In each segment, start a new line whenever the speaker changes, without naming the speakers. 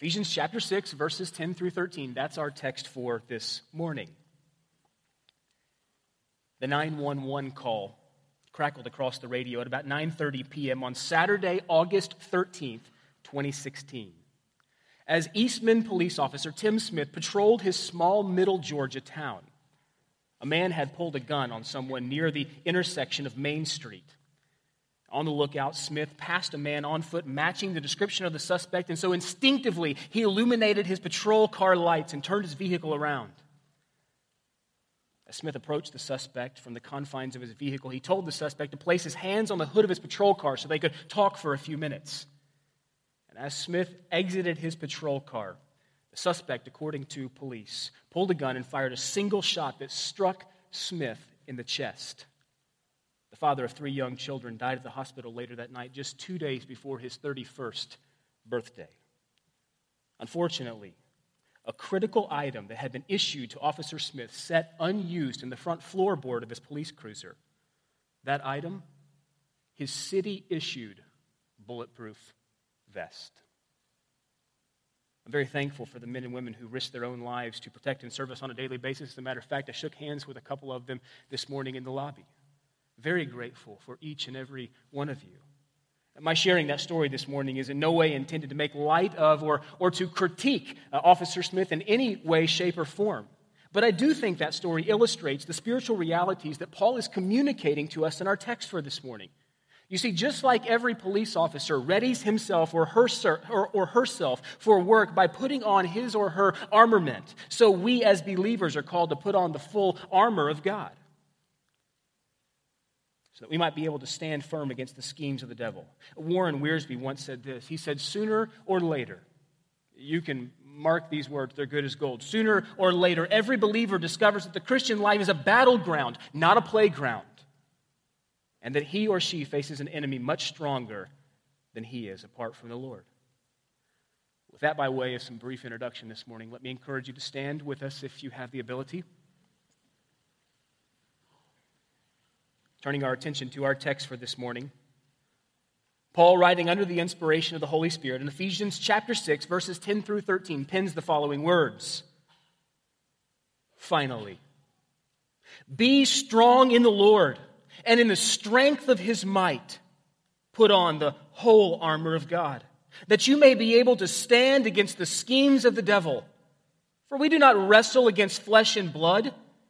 Ephesians chapter 6, verses 10 through 13. That's our text for this morning. The 911 call crackled across the radio at about 9:30 p.m. on Saturday, August 13th, 2016. As Eastman police officer Tim Smith patrolled his small middle Georgia town, a man had pulled a gun on someone near the intersection of Main Street. On the lookout, Smith passed a man on foot matching the description of the suspect, and so instinctively he illuminated his patrol car lights and turned his vehicle around. As Smith approached the suspect from the confines of his vehicle, he told the suspect to place his hands on the hood of his patrol car so they could talk for a few minutes. And as Smith exited his patrol car, the suspect, according to police, pulled a gun and fired a single shot that struck Smith in the chest. The father of three young children died at the hospital later that night, just two days before his 31st birthday. Unfortunately, a critical item that had been issued to Officer Smith sat unused in the front floorboard of his police cruiser. That item? His city issued bulletproof vest. I'm very thankful for the men and women who risk their own lives to protect and serve us on a daily basis. As a matter of fact, I shook hands with a couple of them this morning in the lobby. Very grateful for each and every one of you. My sharing that story this morning is in no way intended to make light of or, or to critique uh, Officer Smith in any way, shape, or form. But I do think that story illustrates the spiritual realities that Paul is communicating to us in our text for this morning. You see, just like every police officer readies himself or, her, or, or herself for work by putting on his or her armament, so we as believers are called to put on the full armor of God so that we might be able to stand firm against the schemes of the devil. Warren Wiersbe once said this He said, Sooner or later, you can mark these words, they're good as gold. Sooner or later, every believer discovers that the Christian life is a battleground, not a playground, and that he or she faces an enemy much stronger than he is apart from the Lord. With that, by way of some brief introduction this morning, let me encourage you to stand with us if you have the ability. Turning our attention to our text for this morning. Paul, writing under the inspiration of the Holy Spirit in Ephesians chapter 6, verses 10 through 13, pins the following words Finally, be strong in the Lord and in the strength of his might, put on the whole armor of God, that you may be able to stand against the schemes of the devil. For we do not wrestle against flesh and blood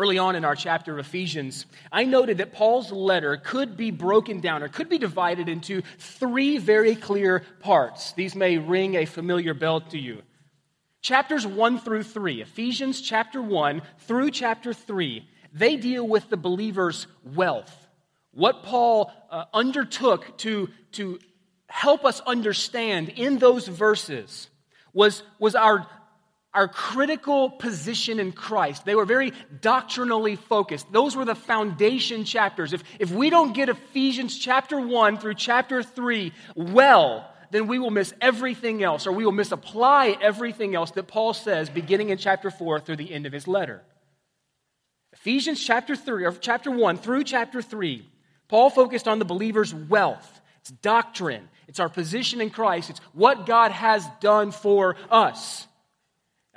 Early on in our chapter of Ephesians, I noted that Paul's letter could be broken down or could be divided into three very clear parts. These may ring a familiar bell to you. Chapters 1 through 3, Ephesians chapter 1 through chapter 3, they deal with the believer's wealth. What Paul uh, undertook to, to help us understand in those verses was, was our our critical position in Christ. They were very doctrinally focused. Those were the foundation chapters. If, if we don't get Ephesians chapter 1 through chapter 3 well, then we will miss everything else, or we will misapply everything else that Paul says beginning in chapter 4 through the end of his letter. Ephesians chapter 3, or chapter 1 through chapter 3, Paul focused on the believer's wealth. It's doctrine. It's our position in Christ. It's what God has done for us.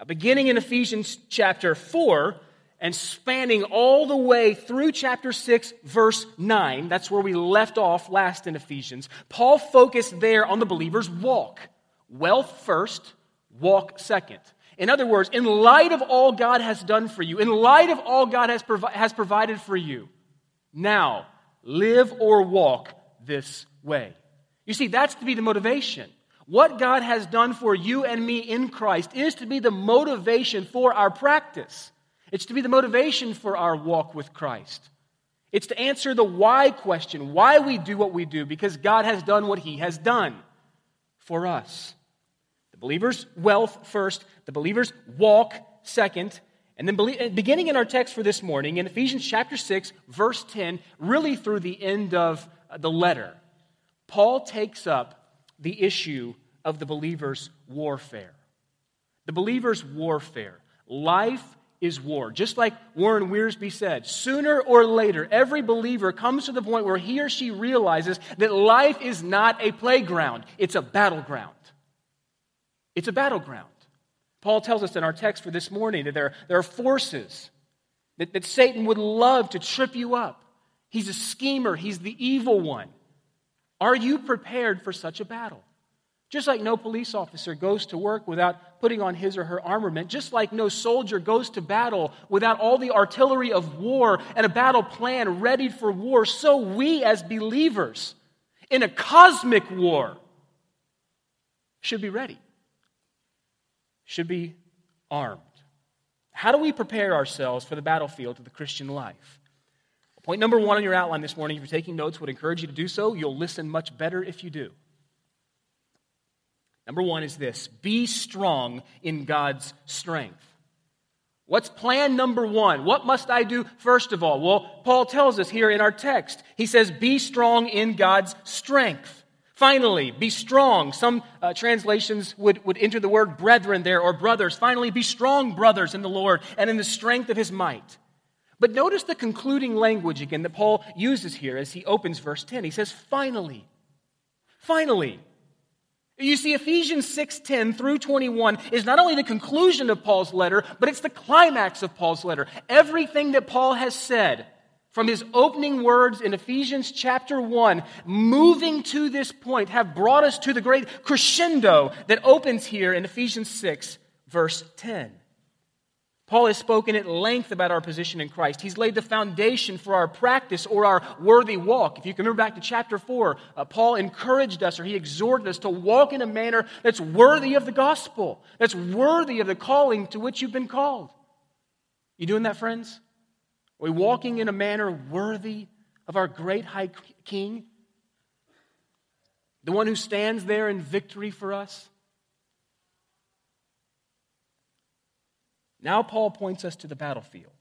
Beginning in Ephesians chapter 4 and spanning all the way through chapter 6, verse 9, that's where we left off last in Ephesians, Paul focused there on the believer's walk. Wealth first, walk second. In other words, in light of all God has done for you, in light of all God has, provi- has provided for you, now live or walk this way. You see, that's to be the motivation. What God has done for you and me in Christ is to be the motivation for our practice. It's to be the motivation for our walk with Christ. It's to answer the why question, why we do what we do, because God has done what He has done for us. The believer's wealth first, the believer's walk second, and then beginning in our text for this morning, in Ephesians chapter 6, verse 10, really through the end of the letter, Paul takes up the issue of the believer's warfare. The believer's warfare. Life is war. Just like Warren Wiersbe said, sooner or later, every believer comes to the point where he or she realizes that life is not a playground, it's a battleground. It's a battleground. Paul tells us in our text for this morning that there, there are forces that, that Satan would love to trip you up. He's a schemer, he's the evil one. Are you prepared for such a battle? Just like no police officer goes to work without putting on his or her armament, just like no soldier goes to battle without all the artillery of war and a battle plan ready for war, so we as believers in a cosmic war should be ready should be armed. How do we prepare ourselves for the battlefield of the Christian life? Point number one on your outline this morning, if you're taking notes, would encourage you to do so. You'll listen much better if you do. Number one is this be strong in God's strength. What's plan number one? What must I do first of all? Well, Paul tells us here in our text. He says, Be strong in God's strength. Finally, be strong. Some uh, translations would, would enter the word brethren there or brothers. Finally, be strong, brothers, in the Lord and in the strength of his might. But notice the concluding language again that Paul uses here as he opens verse 10. He says, finally. Finally. You see, Ephesians 6:10 through 21 is not only the conclusion of Paul's letter, but it's the climax of Paul's letter. Everything that Paul has said from his opening words in Ephesians chapter 1, moving to this point, have brought us to the great crescendo that opens here in Ephesians 6, verse 10. Paul has spoken at length about our position in Christ. He's laid the foundation for our practice or our worthy walk. If you can remember back to chapter 4, uh, Paul encouraged us or he exhorted us to walk in a manner that's worthy of the gospel, that's worthy of the calling to which you've been called. You doing that, friends? Are we walking in a manner worthy of our great high king? The one who stands there in victory for us? Now, Paul points us to the battlefield.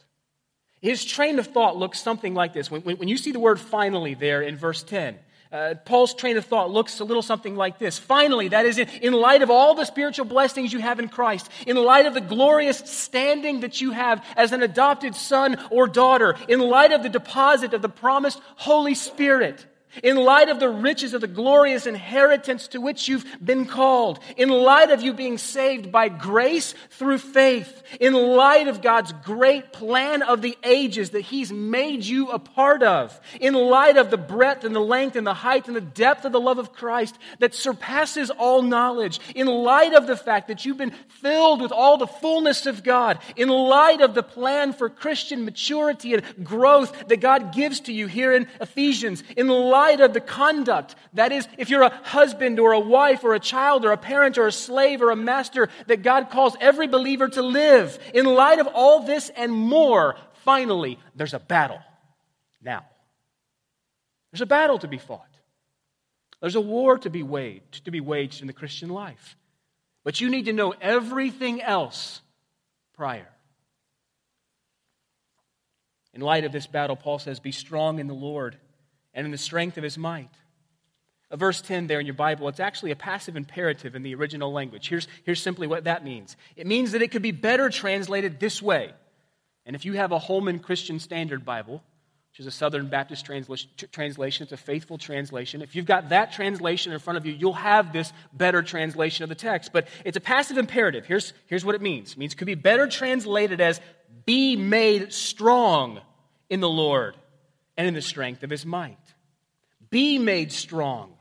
His train of thought looks something like this. When, when you see the word finally there in verse 10, uh, Paul's train of thought looks a little something like this. Finally, that is, in, in light of all the spiritual blessings you have in Christ, in light of the glorious standing that you have as an adopted son or daughter, in light of the deposit of the promised Holy Spirit, in light of the riches of the glorious inheritance to which you've been called, in light of you being saved by grace through faith, in light of God's great plan of the ages that He's made you a part of, in light of the breadth and the length and the height and the depth of the love of Christ that surpasses all knowledge, in light of the fact that you've been filled with all the fullness of God, in light of the plan for Christian maturity and growth that God gives to you here in Ephesians, in light of the conduct, that is, if you're a husband or a wife or a child or a parent or a slave or a master, that God calls every believer to live. In light of all this and more, finally, there's a battle. Now, there's a battle to be fought. There's a war to be waged, to be waged in the Christian life. But you need to know everything else prior. In light of this battle, Paul says, Be strong in the Lord and in the strength of his might. Verse 10 there in your Bible, it's actually a passive imperative in the original language. Here's, here's simply what that means it means that it could be better translated this way. And if you have a Holman Christian Standard Bible, which is a Southern Baptist translation, it's a faithful translation. If you've got that translation in front of you, you'll have this better translation of the text. But it's a passive imperative. Here's, here's what it means it means it could be better translated as be made strong in the Lord and in the strength of his might. Be made strong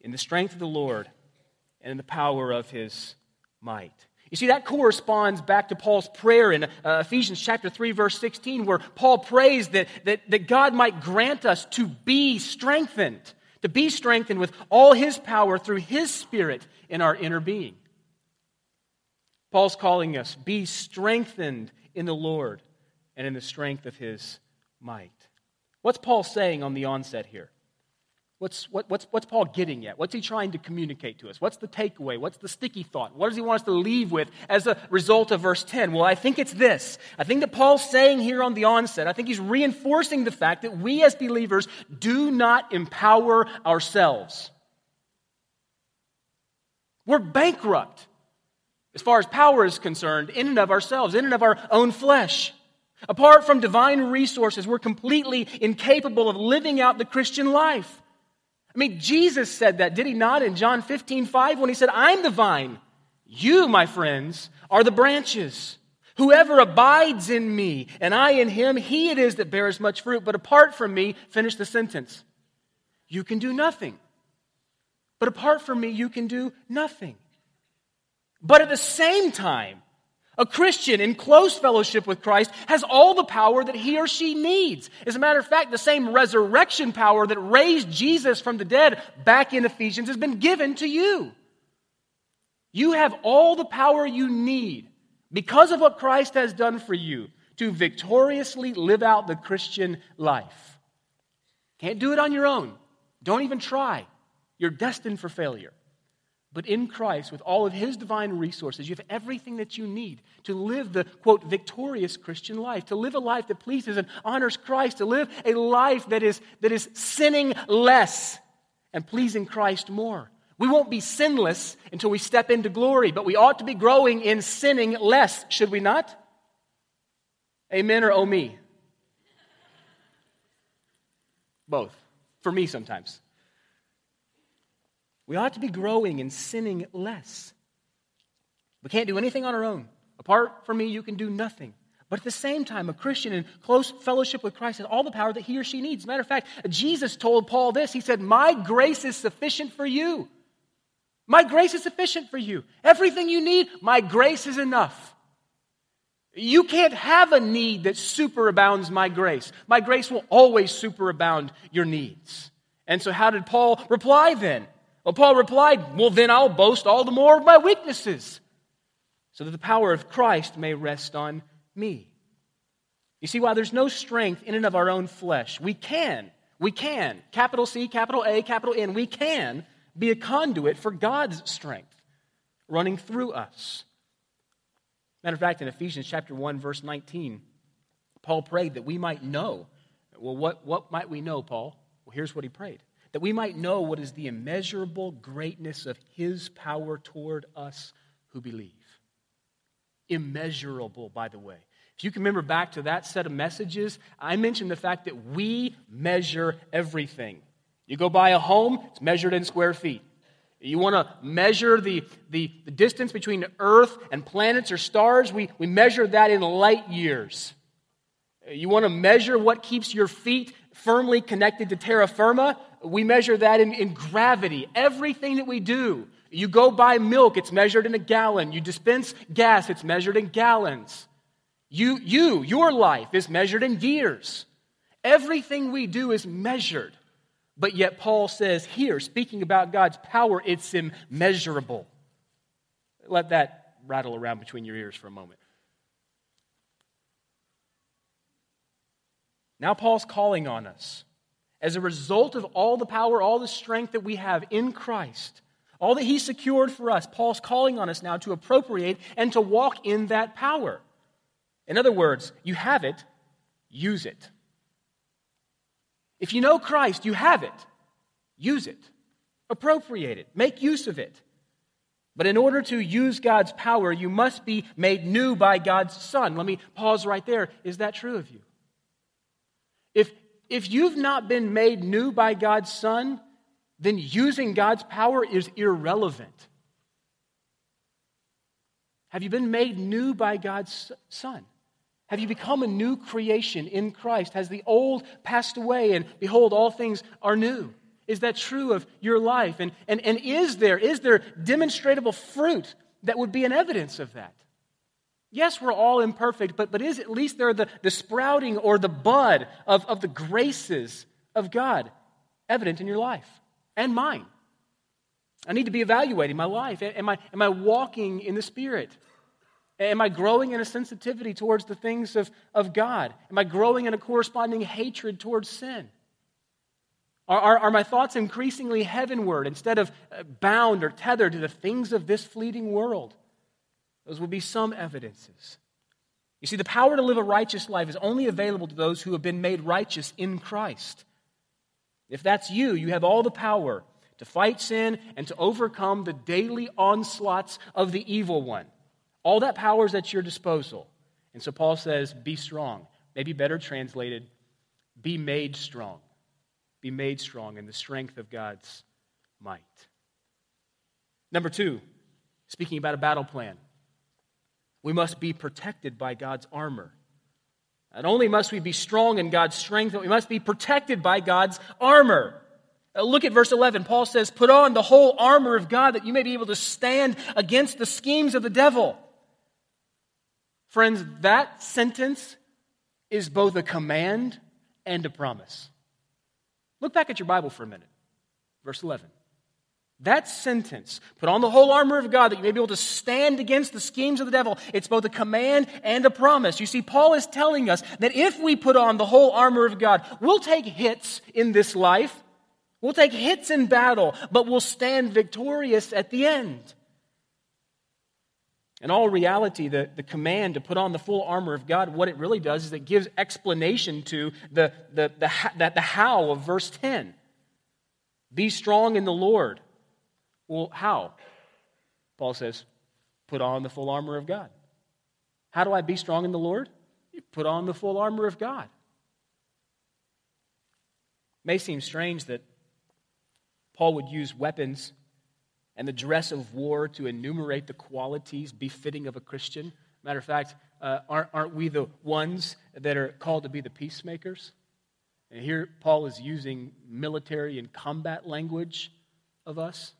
in the strength of the Lord and in the power of his might. You see, that corresponds back to Paul's prayer in uh, Ephesians chapter 3, verse 16, where Paul prays that, that, that God might grant us to be strengthened, to be strengthened with all his power through his spirit in our inner being. Paul's calling us, be strengthened in the Lord and in the strength of his might. What's Paul saying on the onset here? What's, what, what's, what's Paul getting at? What's he trying to communicate to us? What's the takeaway? What's the sticky thought? What does he want us to leave with as a result of verse 10? Well, I think it's this. I think that Paul's saying here on the onset, I think he's reinforcing the fact that we as believers do not empower ourselves. We're bankrupt as far as power is concerned, in and of ourselves, in and of our own flesh. Apart from divine resources, we're completely incapable of living out the Christian life. I mean, Jesus said that, did he not, in John 15, 5, when he said, I'm the vine. You, my friends, are the branches. Whoever abides in me and I in him, he it is that bears much fruit. But apart from me, finish the sentence. You can do nothing. But apart from me, you can do nothing. But at the same time, a Christian in close fellowship with Christ has all the power that he or she needs. As a matter of fact, the same resurrection power that raised Jesus from the dead back in Ephesians has been given to you. You have all the power you need because of what Christ has done for you to victoriously live out the Christian life. Can't do it on your own. Don't even try. You're destined for failure. But in Christ, with all of His divine resources, you have everything that you need to live the, quote, victorious Christian life, to live a life that pleases and honors Christ, to live a life that is, that is sinning less and pleasing Christ more. We won't be sinless until we step into glory, but we ought to be growing in sinning less, should we not? Amen or oh me? Both. For me, sometimes. We ought to be growing and sinning less. We can't do anything on our own. Apart from me, you can do nothing. But at the same time, a Christian in close fellowship with Christ has all the power that he or she needs. Matter of fact, Jesus told Paul this He said, My grace is sufficient for you. My grace is sufficient for you. Everything you need, my grace is enough. You can't have a need that superabounds my grace. My grace will always superabound your needs. And so, how did Paul reply then? Well, Paul replied, Well, then I'll boast all the more of my weaknesses, so that the power of Christ may rest on me. You see, while there's no strength in and of our own flesh, we can, we can, capital C, capital A, capital N, we can be a conduit for God's strength running through us. Matter of fact, in Ephesians chapter 1, verse 19, Paul prayed that we might know. Well, what, what might we know, Paul? Well, here's what he prayed that we might know what is the immeasurable greatness of his power toward us who believe. Immeasurable, by the way. If you can remember back to that set of messages, I mentioned the fact that we measure everything. You go buy a home, it's measured in square feet. You want to measure the, the, the, distance between Earth and planets or stars, we, we measure that in light years. You want to measure what keeps your feet firmly connected to terra firma, we measure that in, in gravity. Everything that we do, you go buy milk, it's measured in a gallon. You dispense gas, it's measured in gallons. You, you, your life is measured in years. Everything we do is measured. But yet, Paul says here, speaking about God's power, it's immeasurable. Let that rattle around between your ears for a moment. Now, Paul's calling on us as a result of all the power, all the strength that we have in Christ, all that He secured for us, Paul's calling on us now to appropriate and to walk in that power. In other words, you have it, use it. If you know Christ, you have it, use it, appropriate it, make use of it. But in order to use God's power, you must be made new by God's Son. Let me pause right there. Is that true of you? If, if you've not been made new by God's Son, then using God's power is irrelevant. Have you been made new by God's Son? Have you become a new creation in Christ? Has the old passed away and behold, all things are new? Is that true of your life? And, and, and is, there, is there demonstrable fruit that would be an evidence of that? Yes, we're all imperfect, but, but is at least there the, the sprouting or the bud of, of the graces of God evident in your life and mine? I need to be evaluating my life. Am I, am I walking in the Spirit? Am I growing in a sensitivity towards the things of, of God? Am I growing in a corresponding hatred towards sin? Are, are, are, my thoughts increasingly heavenward instead of uh, bound or tethered to the things of this fleeting world? Those would be some evidences. You see, the power to live a righteous life is only available to those who have been made righteous in Christ. If that's you, you have all the power to fight sin and to overcome the daily onslaughts of the evil one. All that power is at your disposal. And so Paul says, be strong. Maybe better translated, be made strong. Be made strong in the strength of God's might. Number two, speaking about a battle plan. We must be protected by God's armor. Not only must we be strong in God's strength, but we must be protected by God's armor. Uh, look at verse 11. Paul says, Put on the whole armor of God that you may be able to stand against the schemes of the devil. Friends, that sentence is both a command and a promise. Look back at your Bible for a minute. Verse 11. That sentence, put on the whole armor of God that you may be able to stand against the schemes of the devil, it's both a command and a promise. You see, Paul is telling us that if we put on the whole armor of God, we'll take hits in this life, we'll take hits in battle, but we'll stand victorious at the end. In all reality, the, the command to put on the full armor of God, what it really does is it gives explanation to the, the, the, the, the how of verse 10. Be strong in the Lord well, how? Paul says, put on the full armor of God. How do I be strong in the Lord? You put on the full armor of God. It may seem strange that Paul would use weapons and the dress of war to enumerate the qualities befitting of a Christian. Matter of fact, uh, aren't, aren't we the ones that are called to be the peacemakers? And here Paul is using military and combat language of us.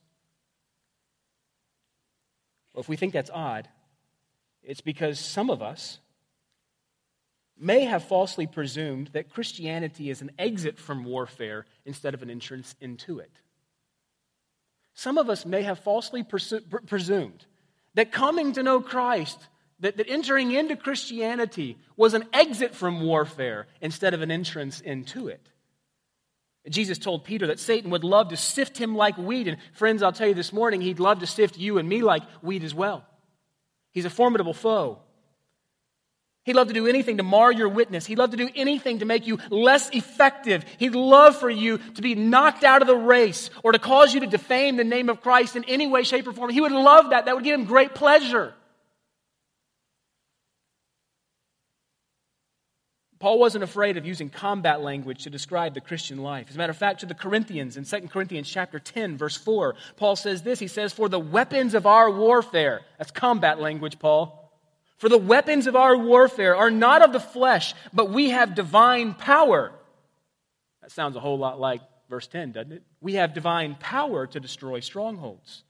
Well, if we think that's odd, it's because some of us may have falsely presumed that Christianity is an exit from warfare instead of an entrance into it. Some of us may have falsely presumed that coming to know Christ, that, that entering into Christianity was an exit from warfare instead of an entrance into it. Jesus told Peter that Satan would love to sift him like wheat. And friends, I'll tell you this morning, he'd love to sift you and me like wheat as well. He's a formidable foe. He'd love to do anything to mar your witness. He'd love to do anything to make you less effective. He'd love for you to be knocked out of the race or to cause you to defame the name of Christ in any way, shape, or form. He would love that. That would give him great pleasure. Paul wasn't afraid of using combat language to describe the Christian life. As a matter of fact, to the Corinthians in 2 Corinthians chapter 10, verse 4, Paul says this. He says, For the weapons of our warfare, that's combat language, Paul. For the weapons of our warfare are not of the flesh, but we have divine power. That sounds a whole lot like verse 10, doesn't it? We have divine power to destroy strongholds.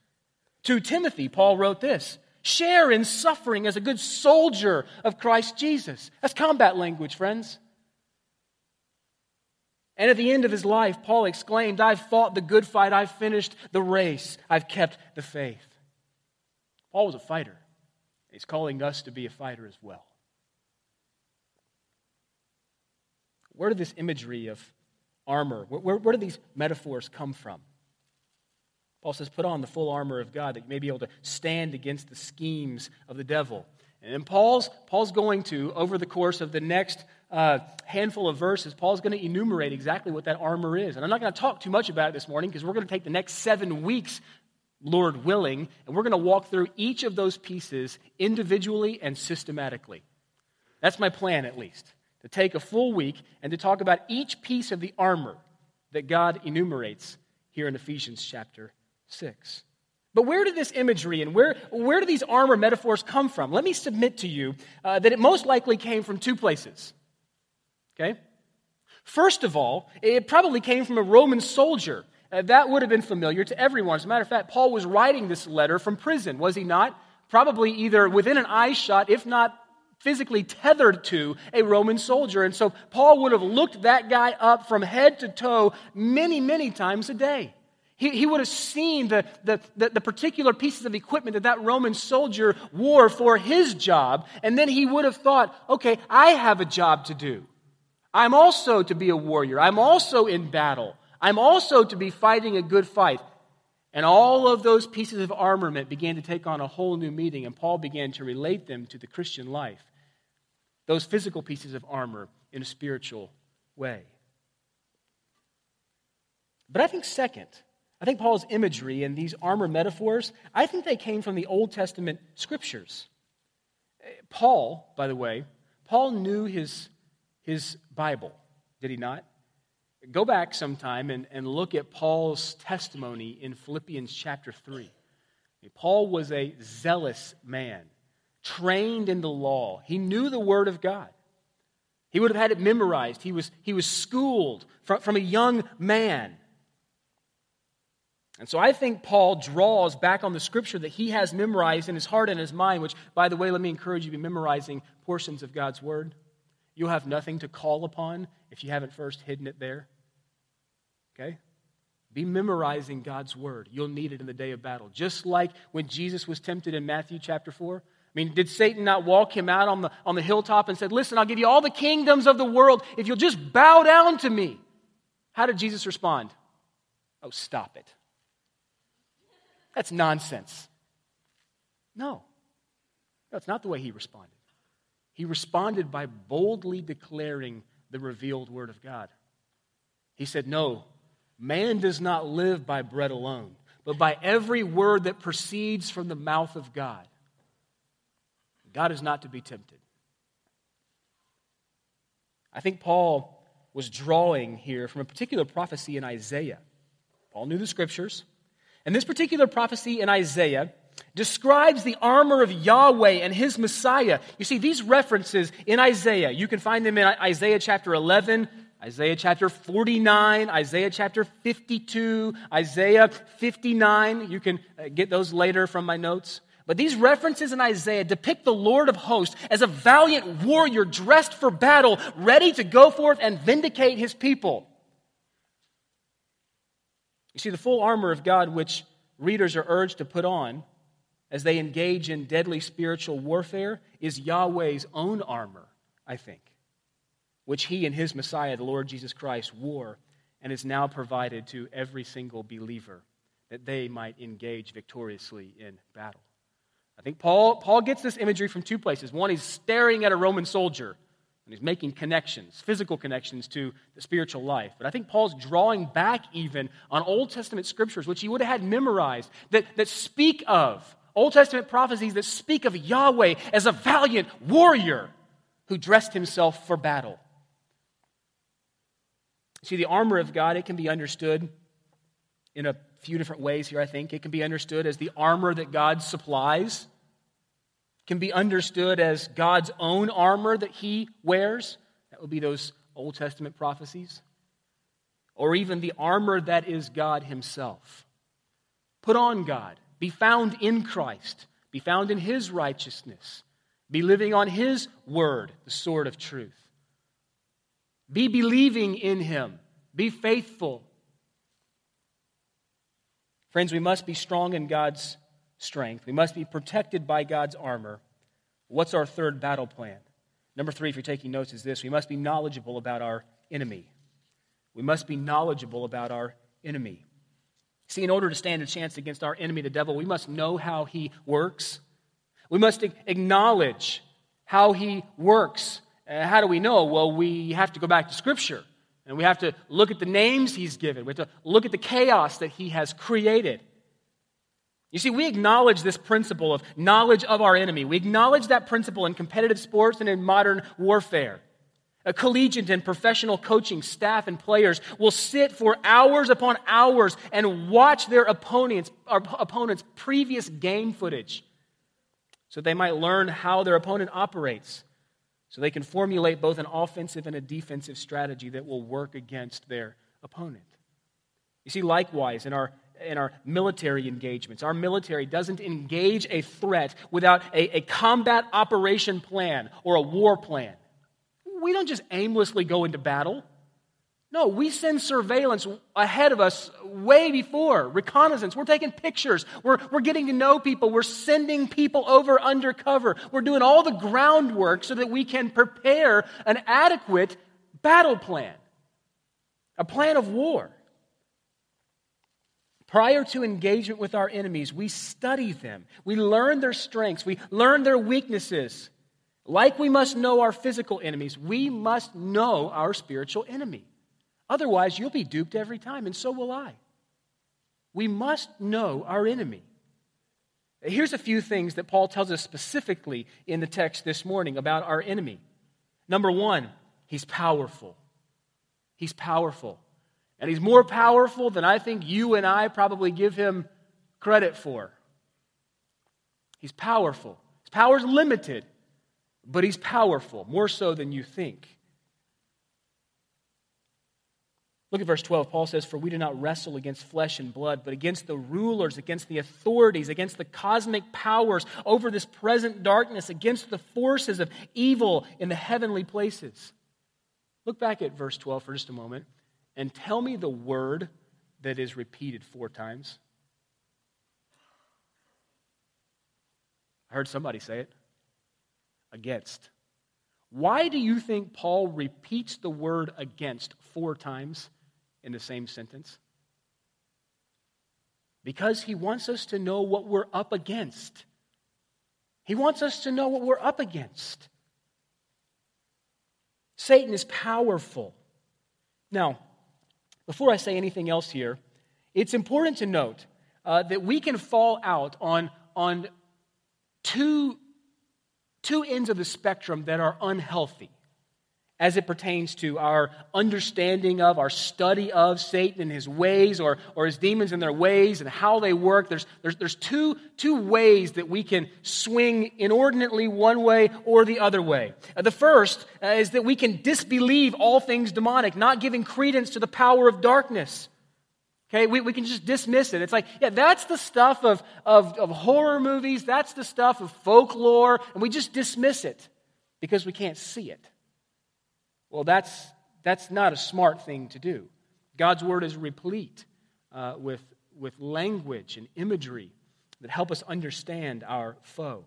To Timothy, Paul wrote this Share in suffering as a good soldier of Christ Jesus. That's combat language, friends. And at the end of his life, Paul exclaimed, I've fought the good fight, I've finished the race, I've kept the faith. Paul was a fighter. He's calling us to be a fighter as well. Where did this imagery of armor, where, where, where did these metaphors come from? Paul says, put on the full armor of God that you may be able to stand against the schemes of the devil. And Paul's, Paul's going to, over the course of the next uh, handful of verses, Paul's going to enumerate exactly what that armor is. And I'm not going to talk too much about it this morning because we're going to take the next seven weeks, Lord willing, and we're going to walk through each of those pieces individually and systematically. That's my plan, at least, to take a full week and to talk about each piece of the armor that God enumerates here in Ephesians chapter 6. But where did this imagery and where, where do these armor metaphors come from? Let me submit to you uh, that it most likely came from two places. Okay? First of all, it probably came from a Roman soldier. Uh, that would have been familiar to everyone. As a matter of fact, Paul was writing this letter from prison, was he not? Probably either within an eye shot, if not physically tethered to a Roman soldier. And so Paul would have looked that guy up from head to toe many, many times a day. He, he would have seen the, the, the, the particular pieces of equipment that that Roman soldier wore for his job, and then he would have thought, okay, I have a job to do. I'm also to be a warrior. I'm also in battle. I'm also to be fighting a good fight. And all of those pieces of armament began to take on a whole new meaning, and Paul began to relate them to the Christian life. Those physical pieces of armor in a spiritual way. But I think, second, I think Paul's imagery and these armor metaphors, I think they came from the Old Testament scriptures. Paul, by the way, Paul knew his, his Bible, did he not? Go back sometime and, and look at Paul's testimony in Philippians chapter 3. Paul was a zealous man, trained in the law. He knew the Word of God. He would have had it memorized. He was, he was schooled from, from a young man. And so I think Paul draws back on the scripture that he has memorized in his heart and his mind, which, by the way, let me encourage you to be memorizing portions of God's Word. You'll have nothing to call upon if you haven't first hidden it there. Okay? Be memorizing God's word. You'll need it in the day of battle. Just like when Jesus was tempted in Matthew chapter 4. I mean, did Satan not walk him out on the, on the hilltop and said, Listen, I'll give you all the kingdoms of the world if you'll just bow down to me? How did Jesus respond? Oh, stop it. That's nonsense. No. That's not the way he responded. He responded by boldly declaring the revealed word of God. He said, No, Man does not live by bread alone, but by every word that proceeds from the mouth of God. God is not to be tempted. I think Paul was drawing here from a particular prophecy in Isaiah. Paul knew the scriptures. And this particular prophecy in Isaiah describes the armor of Yahweh and his Messiah. You see, these references in Isaiah, you can find them in Isaiah chapter 11, Isaiah chapter 49, Isaiah chapter 52, Isaiah 59. You can uh, get those later from my notes. But these references in Isaiah depict the Lord of hosts as a valiant warrior dressed for battle, ready to go forth and vindicate his people. You see, the full armor of God, which readers are urged to put on as they engage in deadly spiritual warfare, is Yahweh's own armor, I think which he and his Messiah, the Lord Jesus Christ, wore and is now provided to every single believer that they might engage victoriously in battle. I think Paul, Paul gets this imagery from two places. One, he's staring at a Roman soldier and he's making connections, physical connections to the spiritual life. But I think Paul's drawing back even on Old Testament scriptures, which he would have had memorized, that, that speak of Old Testament prophecies that speak of Yahweh as a valiant warrior who dressed himself for battle. See, the armor of God, it can be understood in a few different ways here, I think. It can be understood as the armor that God supplies, can be understood as God's own armor that he wears. That would be those Old Testament prophecies. Or even the armor that is God himself. Put on God, be found in Christ, be found in his righteousness, be living on his word, the sword of truth. Be believing in him. Be faithful. Friends, we must be strong in God's strength. We must be protected by God's armor. What's our third battle plan? Number three, if you're taking notes, is this we must be knowledgeable about our enemy. We must be knowledgeable about our enemy. See, in order to stand a chance against our enemy, the devil, we must know how he works. We must acknowledge how he works. How do we know? Well, we have to go back to Scripture. And we have to look at the names he's given. We have to look at the chaos that he has created. You see, we acknowledge this principle of knowledge of our enemy. We acknowledge that principle in competitive sports and in modern warfare. A collegiate and professional coaching staff and players will sit for hours upon hours and watch their opponents, opponents' previous game footage so they might learn how their opponent operates so they can formulate both an offensive and a defensive strategy that will work against their opponent. You see, likewise, in our, in our military engagements, our military doesn't engage a threat without a, a combat operation plan or a war plan. We don't just aimlessly go into battle. No, we send surveillance ahead of us way before, reconnaissance. We're taking pictures. We're, we're getting to know people. We're sending people over undercover. We're doing all the groundwork so that we can prepare an adequate battle plan, a plan of war. Prior to engagement with our enemies, we study them. We learn their strengths. We learn their weaknesses. Like we must know our physical enemies, we must know our spiritual enemy. Otherwise, you'll be duped every time, and so will I. We must know our enemy. Here's a few things that Paul tells us specifically in the text this morning about our enemy. Number one, he's powerful. He's powerful. And he's more powerful than I think you and I probably give him credit for. He's powerful. His power is limited, but he's powerful, more so than you think. Look at verse 12. Paul says, For we do not wrestle against flesh and blood, but against the rulers, against the authorities, against the cosmic powers over this present darkness, against the forces of evil in the heavenly places. Look back at verse 12 for just a moment and tell me the word that is repeated four times. I heard somebody say it against. Why do you think Paul repeats the word against four times in the same sentence? Because he wants us to know what we're up against. He wants us to know what we're up against. Satan is powerful. Now, before I say anything else here, it's important to note uh, that we can fall out on, on two, two ends of the spectrum that are unhealthy as it pertains to our understanding of, our study of Satan and his ways or, or his demons and their ways and how they work. There's, there's, there's two, two ways that we can swing inordinately one way or the other way. Uh, the first uh, is that we can disbelieve all things demonic, not giving credence to the power of darkness. Okay, we, we can just dismiss it. It's like, yeah, that's the stuff of, of, of horror movies, that's the stuff of folklore, and we just dismiss it because we can't see it. Well, that's, that's not a smart thing to do. God's word is replete uh, with, with language and imagery that help us understand our foe.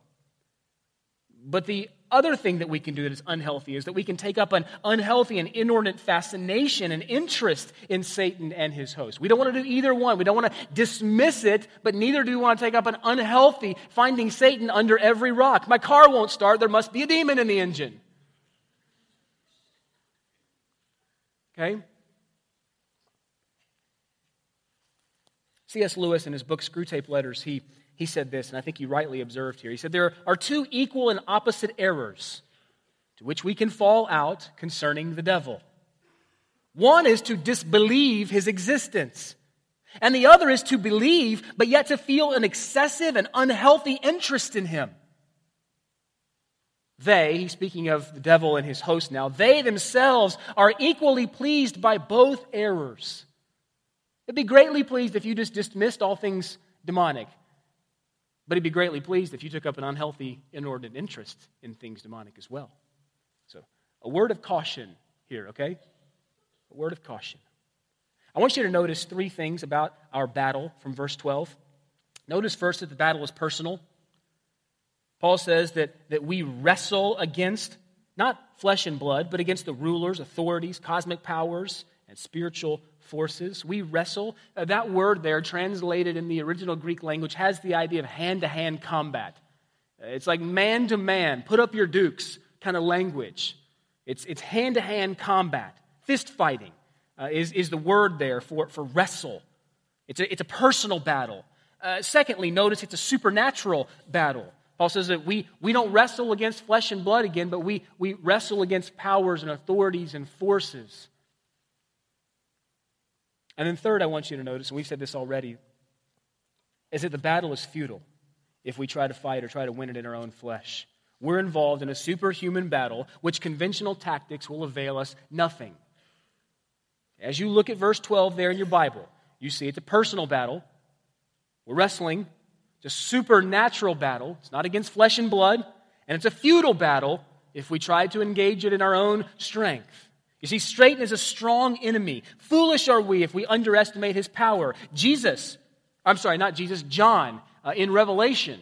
But the other thing that we can do that is unhealthy is that we can take up an unhealthy and inordinate fascination and interest in Satan and his host. We don't want to do either one. We don't want to dismiss it, but neither do we want to take up an unhealthy finding Satan under every rock. My car won't start. There must be a demon in the engine. Okay? C.S. Lewis, in his book Screwtape Letters, he, he said this, and I think he rightly observed here. He said, There are two equal and opposite errors to which we can fall out concerning the devil. One is to disbelieve his existence, and the other is to believe, but yet to feel an excessive and unhealthy interest in him. They, he's speaking of the devil and his host now, they themselves are equally pleased by both errors. They'd be greatly pleased if you just dismissed all things demonic. But he'd be greatly pleased if you took up an unhealthy, inordinate interest in things demonic as well. So, a word of caution here, okay? A word of caution. I want you to notice three things about our battle from verse 12. Notice first that the battle is personal. Paul says that, that we wrestle against not flesh and blood, but against the rulers, authorities, cosmic powers, and spiritual forces. We wrestle. Uh, that word there, translated in the original Greek language, has the idea of hand to hand combat. Uh, it's like man to man, put up your dukes kind of language. It's hand to hand combat. Fist fighting uh, is, is the word there for, for wrestle. It's a, it's a personal battle. Uh, secondly, notice it's a supernatural battle. Paul says that we, we don't wrestle against flesh and blood again, but we, we wrestle against powers and authorities and forces. And then, third, I want you to notice, and we've said this already, is that the battle is futile if we try to fight or try to win it in our own flesh. We're involved in a superhuman battle, which conventional tactics will avail us nothing. As you look at verse 12 there in your Bible, you see it's a personal battle. We're wrestling it's a supernatural battle. It's not against flesh and blood. And it's a futile battle if we try to engage it in our own strength. You see, Satan is a strong enemy. Foolish are we if we underestimate his power. Jesus, I'm sorry, not Jesus, John, uh, in Revelation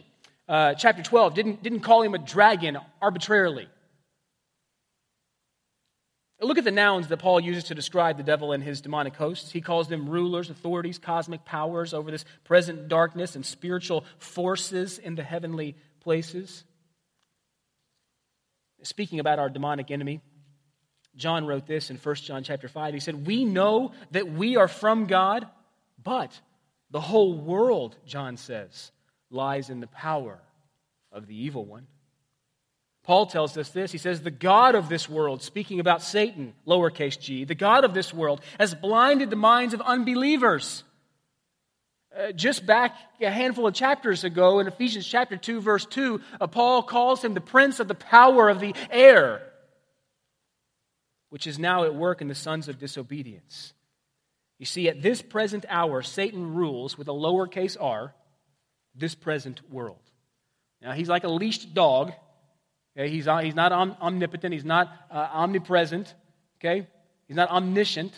uh, chapter 12, didn't, didn't call him a dragon arbitrarily. Look at the nouns that Paul uses to describe the devil and his demonic hosts. He calls them rulers, authorities, cosmic powers over this present darkness, and spiritual forces in the heavenly places. Speaking about our demonic enemy, John wrote this in 1 John chapter 5. He said, We know that we are from God, but the whole world, John says, lies in the power of the evil one. Paul tells us this. He says, The God of this world, speaking about Satan, lowercase g, the God of this world has blinded the minds of unbelievers. Uh, just back a handful of chapters ago in Ephesians chapter 2, verse 2, uh, Paul calls him the prince of the power of the air, which is now at work in the sons of disobedience. You see, at this present hour, Satan rules with a lowercase r this present world. Now, he's like a leashed dog Okay? He's, uh, he's not omnipotent, he's not uh, omnipresent, okay? He's not omniscient.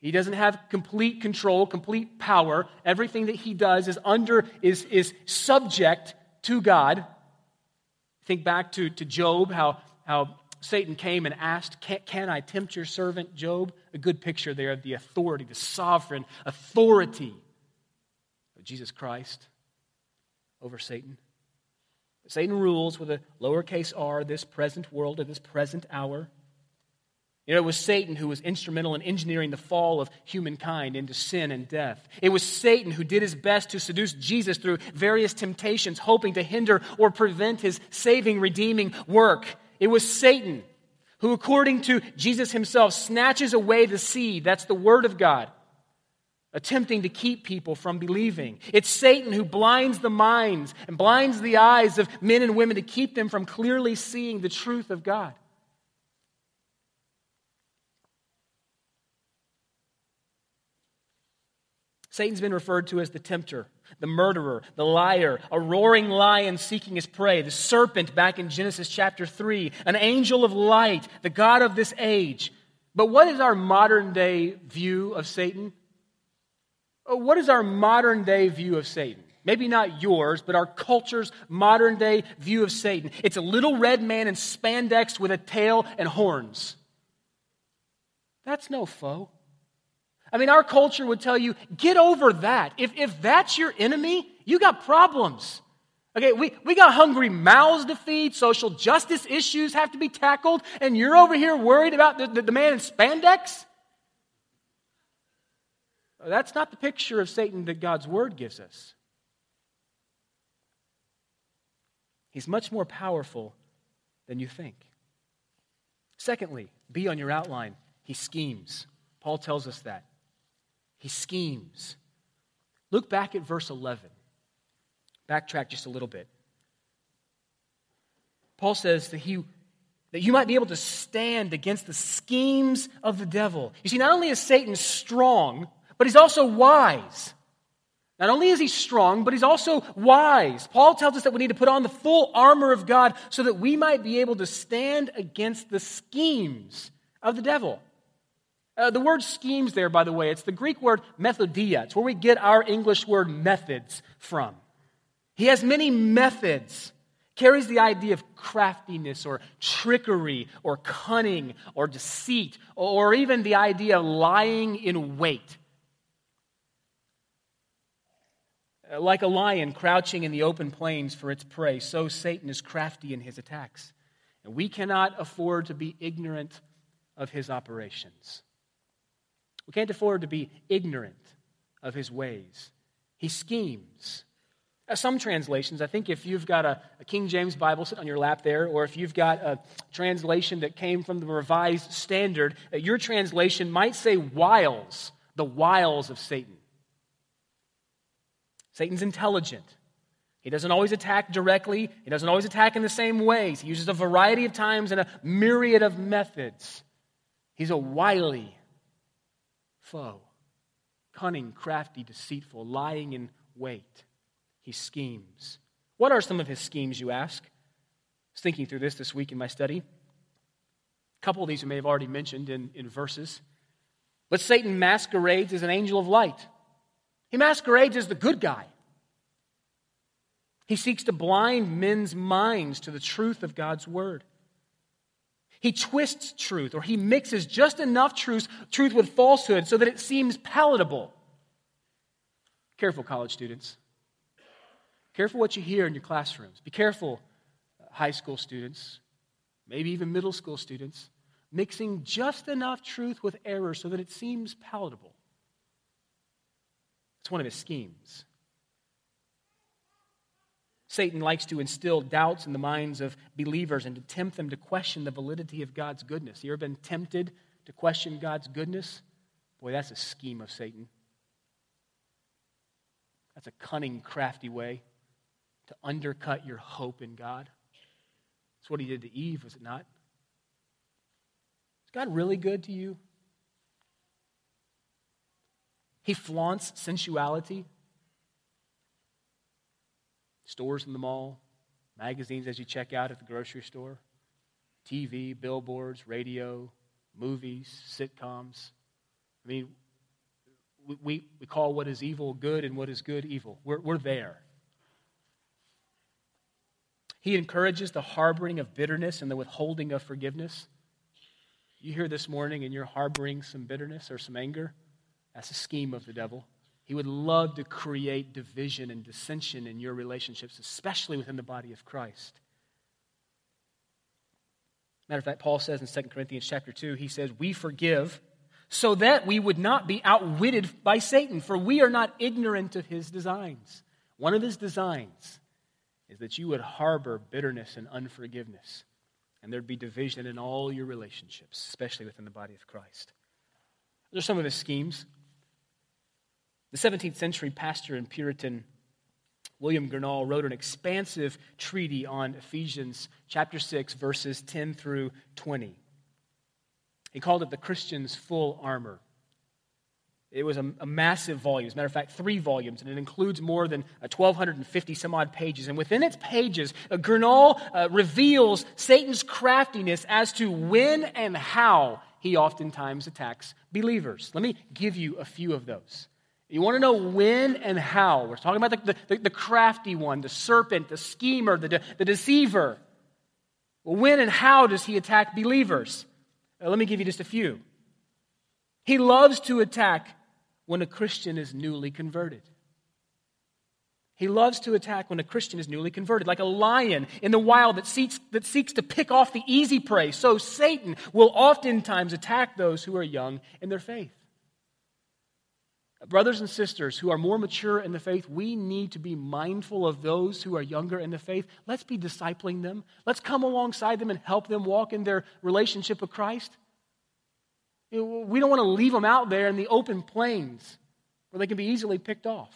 He doesn't have complete control, complete power. Everything that he does is under, is, is subject to God. Think back to, to Job, how, how Satan came and asked, can, can I tempt your servant Job? A good picture there of the authority, the sovereign authority of Jesus Christ over Satan. Satan rules with a lowercase r this present world at this present hour. You know, it was Satan who was instrumental in engineering the fall of humankind into sin and death. It was Satan who did his best to seduce Jesus through various temptations, hoping to hinder or prevent his saving, redeeming work. It was Satan who, according to Jesus himself, snatches away the seed. That's the Word of God attempting to keep people from believing. It's Satan who blinds the minds and blinds the eyes of men and women to keep them from clearly seeing the truth of God. Satan's been referred to as the tempter, the murderer, the liar, a roaring lion seeking his prey, the serpent back in Genesis chapter 3, an angel of light, the God of this age. But what is our modern day view of Satan? Uh, what is our modern day view of Satan? Maybe not yours, but our culture's modern day view of Satan. It's a little red man in spandex with a tail and horns. That's no foe. I mean, our culture would tell you, get over that. If, if that's your enemy, you got problems. Okay, we, we got hungry mouths to feed, social justice issues have to be tackled, and you're over here worried about the, the, the man in spandex? That's not the picture of Satan that God's word gives us. He's much more powerful than you think. Secondly, be on your outline. He schemes. Paul tells us that. He schemes. Look back at verse 11. Backtrack just a little bit. Paul says that he that you might be able to stand against the schemes of the devil. You see, not only is Satan strong, but he's also wise. Not only is he strong, but he's also wise. Paul tells us that we need to put on the full armor of God so that we might be able to stand against the schemes of the devil. Uh, the word schemes there, by the way, it's the Greek word methodeia. It's where we get our English word methods from. He has many methods, carries the idea of craftiness or trickery or cunning or deceit or even the idea of lying in wait. Uh, like a lion crouching in the open plains for its prey, so Satan is crafty in his attacks. And we cannot afford to be ignorant of his operations. We can't afford to be ignorant of his ways. He schemes. Uh, some translations, I think if you've got a, a, King James Bible sitting on your lap there, or if you've got a translation that came from the Revised Standard, uh, your translation might say wiles, the wiles of Satan. Satan's intelligent. He doesn't always attack directly, he doesn't always attack in the same ways. He uses a variety of times and a myriad of methods. He's a wily foe, cunning, crafty, deceitful, lying in wait. He schemes. What are some of his schemes, you ask? I was thinking through this this week in my study. A couple of these you may have already mentioned in, in verses. But Satan masquerades as an angel of light. He masquerades as the good guy. He seeks to blind men's minds to the truth of God's word. He twists truth or he mixes just enough truth, truth with falsehood so that it seems palatable. Careful, college students. Careful what you hear in your classrooms. Be careful, uh, high school students, maybe even middle school students, mixing just enough truth with error so that it seems palatable. It's one of his schemes. Satan likes to instill doubts in the minds of believers and to tempt them to question the validity of God's goodness. You ever been tempted to question God's goodness? Boy, that's a scheme of Satan. That's a cunning, crafty way to undercut your hope in God. That's what he did to Eve, was it not? Is God really good to you? He flaunts sensuality stores in the mall, magazines as you check out at the grocery store, TV, billboards, radio, movies, sitcoms. I mean, we, we call what is evil good and what is good evil. We're, we're there. He encourages the harboring of bitterness and the withholding of forgiveness. You hear this morning and you're harboring some bitterness or some anger. That's a scheme of the devil. He would love to create division and dissension in your relationships, especially within the body of Christ. Matter of fact, Paul says in 2 Corinthians chapter 2, he says, We forgive so that we would not be outwitted by Satan, for we are not ignorant of his designs. One of his designs is that you would harbor bitterness and unforgiveness, and there'd be division in all your relationships, especially within the body of Christ. Those are some of his schemes. The 17th century pastor and Puritan William Gurnall wrote an expansive treatise on Ephesians chapter 6, verses 10 through 20. He called it the Christian's full armor. It was a, a, massive volume. As a matter of fact, three volumes, and it includes more than 1,250 some odd pages. And within its pages, uh, Gurnall uh, reveals Satan's craftiness as to when and how he oftentimes attacks believers. Let me give you a few of those. You want to know when and how. We're talking about the, the, the crafty one, the serpent, the schemer, the, the deceiver. Well, when and how does he attack believers? Uh, let me give you just a few. He loves to attack when a Christian is newly converted. He loves to attack when a Christian is newly converted, like a lion in the wild that seeks, that seeks to pick off the easy prey. So Satan will oftentimes attack those who are young in their faith. Brothers and sisters who are more mature in the faith, we need to be mindful of those who are younger in the faith. Let's be discipling them. Let's come alongside them and help them walk in their relationship with Christ. We don't want to leave them out there in the open plains where they can be easily picked off.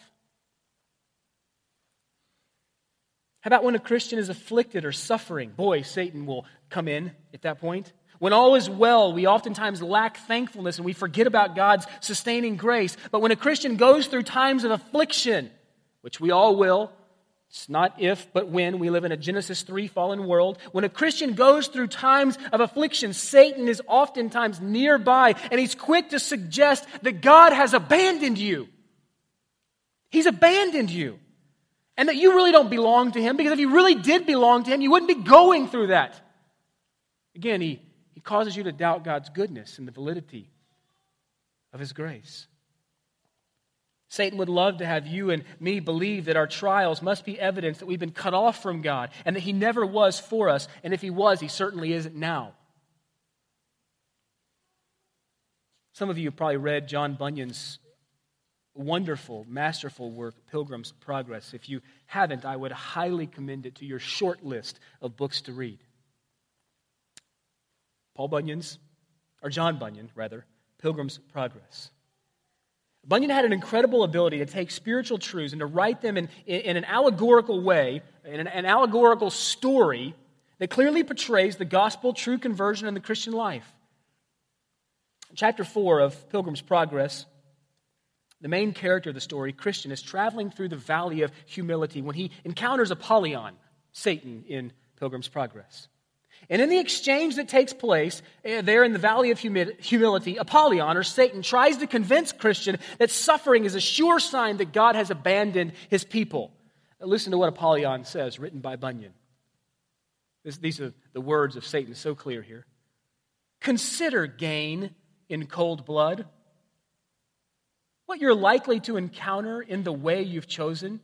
How about when a Christian is afflicted or suffering? Boy, Satan will come in at that point. When all is well, we oftentimes lack thankfulness and we forget about God's sustaining grace. But when a Christian goes through times of affliction, which we all will, it's not if, but when. We live in a Genesis 3 fallen world. When a Christian goes through times of affliction, Satan is oftentimes nearby and he's quick to suggest that God has abandoned you. He's abandoned you. And that you really don't belong to him because if you really did belong to him, you wouldn't be going through that. Again, he he causes you to doubt God's goodness and the validity of His grace. Satan would love to have you and me believe that our trials must be evidence that we've been cut off from God and that He never was for us. And if He was, He certainly isn't now. Some of you have probably read John Bunyan's wonderful, masterful work, Pilgrim's Progress. If you haven't, I would highly commend it to your short list of books to read. Paul Bunyan's, or John Bunyan, rather, Pilgrim's Progress. Bunyan had an incredible ability to take spiritual truths and to write them in, in, in an allegorical way, in an, an allegorical story that clearly portrays the gospel, true conversion, and the Christian life. chapter 4 of Pilgrim's Progress, the main character of the story, Christian, is traveling through the valley of humility when he encounters Apollyon, Satan, in Pilgrim's Progress. And in the exchange that takes place uh, there in the valley of humility, Apollyon, or Satan, tries to convince Christian that suffering is a sure sign that God has abandoned his people. Listen to what Apollyon says, written by Bunyan. This, these are the words of Satan, so clear here. consider gain in cold blood. What you're likely to encounter in the way you've chosen.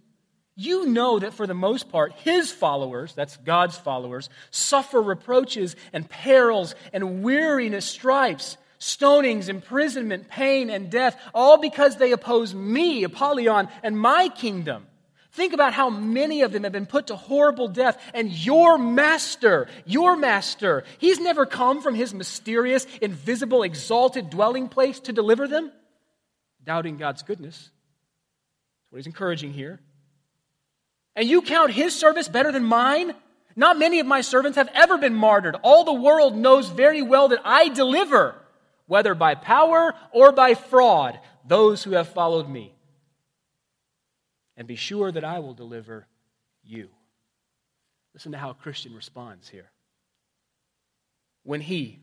You know that for the most part, his followers, that's God's followers, suffer reproaches and perils and weariness, stripes, stonings, imprisonment, pain, and death, all because they oppose me, Apollyon, and my kingdom. Think about how many of them have been put to horrible death, and your master, your master, he's never come from his mysterious, invisible, exalted dwelling place to deliver them, doubting God's goodness. That's what he's encouraging here. And you count his service better than mine? Not many of my servants have ever been martyred. All the world knows very well that I deliver, whether by power or by fraud, those who have followed me and be sure that I will deliver you. Listen to how a Christian responds here. When he,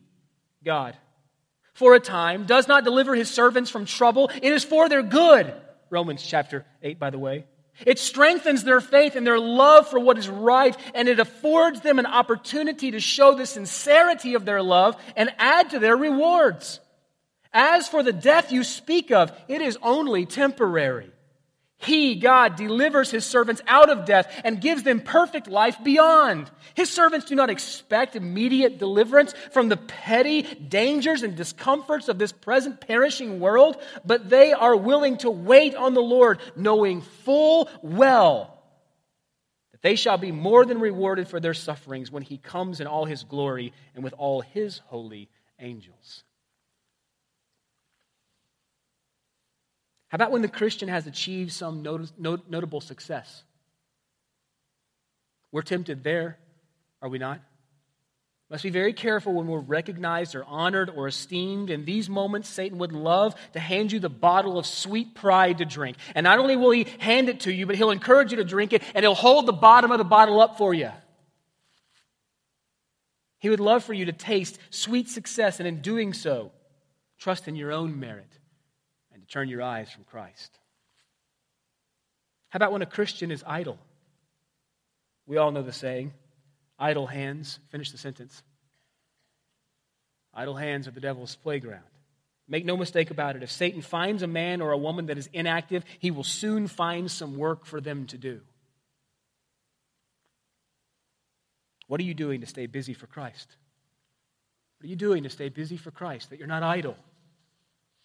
God, for a time does not deliver his servants from trouble, it is for their good. Romans chapter 8, by the way. It strengthens their faith and their love for what is right, and it affords them an opportunity to show the sincerity of their love and add to their rewards. As for the death you speak of, it is only temporary. He, God, delivers his servants out of death and gives them perfect life beyond. His servants do not expect immediate deliverance from the petty dangers and discomforts of this present perishing world, but they are willing to wait on the Lord, knowing full well that they shall be more than rewarded for their sufferings when he comes in all his glory and with all his holy angels. How about when the Christian has achieved some not- not- notable success? We're tempted there, are we not? Must be very careful when we're recognized or honored or esteemed. In these moments, Satan would love to hand you the bottle of sweet pride to drink. And not only will he hand it to you, but he'll encourage you to drink it and he'll hold the bottom of the bottle up for you. He would love for you to taste sweet success, and in doing so, trust in your own merit turn your eyes from Christ. How about when a Christian is idle? We all know the saying idle hands. Finish the sentence. Idle hands are the devil's playground. Make no mistake about it. If Satan finds a man or a woman that is inactive, he will soon find some work for them to do. What are you doing to stay busy for Christ? What are you doing to stay busy for Christ, that you're not idle?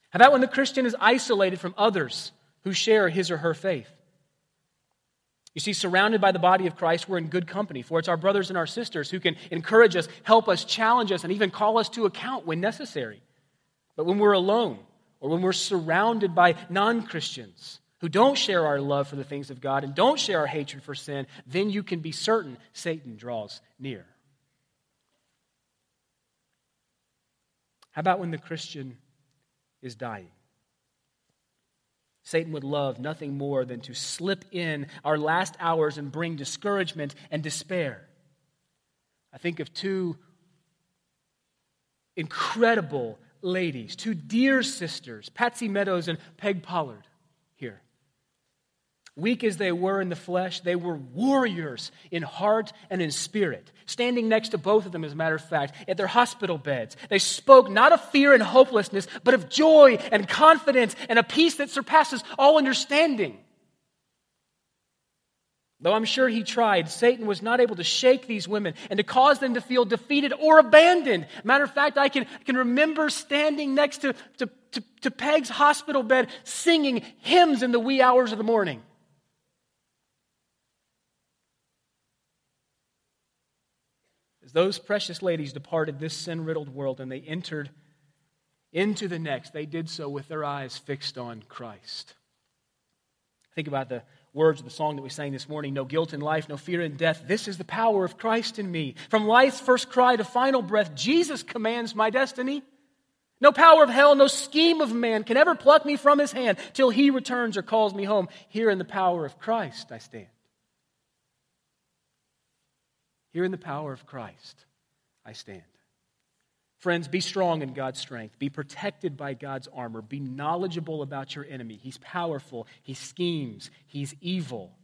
How about when the Christian is isolated from others who share his or her faith? You see, surrounded by the body of Christ, we're in good company, for it's our brothers and our sisters who can encourage us, help us, challenge us, and even call us to account when necessary. But when we're alone, or when we're surrounded by non Christians who don't share our love for the things of God and don't share our hatred for sin, then you can be certain Satan draws near. How about when the Christian is dying. Satan would love nothing more than to slip in our last hours and bring discouragement and despair. I think of two incredible ladies, two dear sisters, Patsy Meadows and Peg Pollard. Weak as they were in the flesh, they were warriors in heart and in spirit. Standing next to both of them, as a matter of fact, at their hospital beds, they spoke not of fear and hopelessness, but of joy and confidence and a peace that surpasses all understanding. Though I'm sure he tried, Satan was not able to shake these women and to cause them to feel defeated or abandoned. Matter of fact, I can, can remember standing next to, to, to, to Peg's hospital bed singing hymns in the wee hours of the morning. Those precious ladies departed this sin riddled world and they entered into the next, they did so with their eyes fixed on Christ. Think about the words of the song that we sang this morning No guilt in life, no fear in death. This is the power of Christ in me. From life's first cry to final breath, Jesus commands my destiny. No power of hell, no scheme of man can ever pluck me from his hand till he returns or calls me home. Here in the power of Christ I stand. Here in the power of Christ, I stand. Friends, be strong in God's strength. Be protected by God's armor. Be knowledgeable about your enemy. He's powerful, he schemes, he's evil.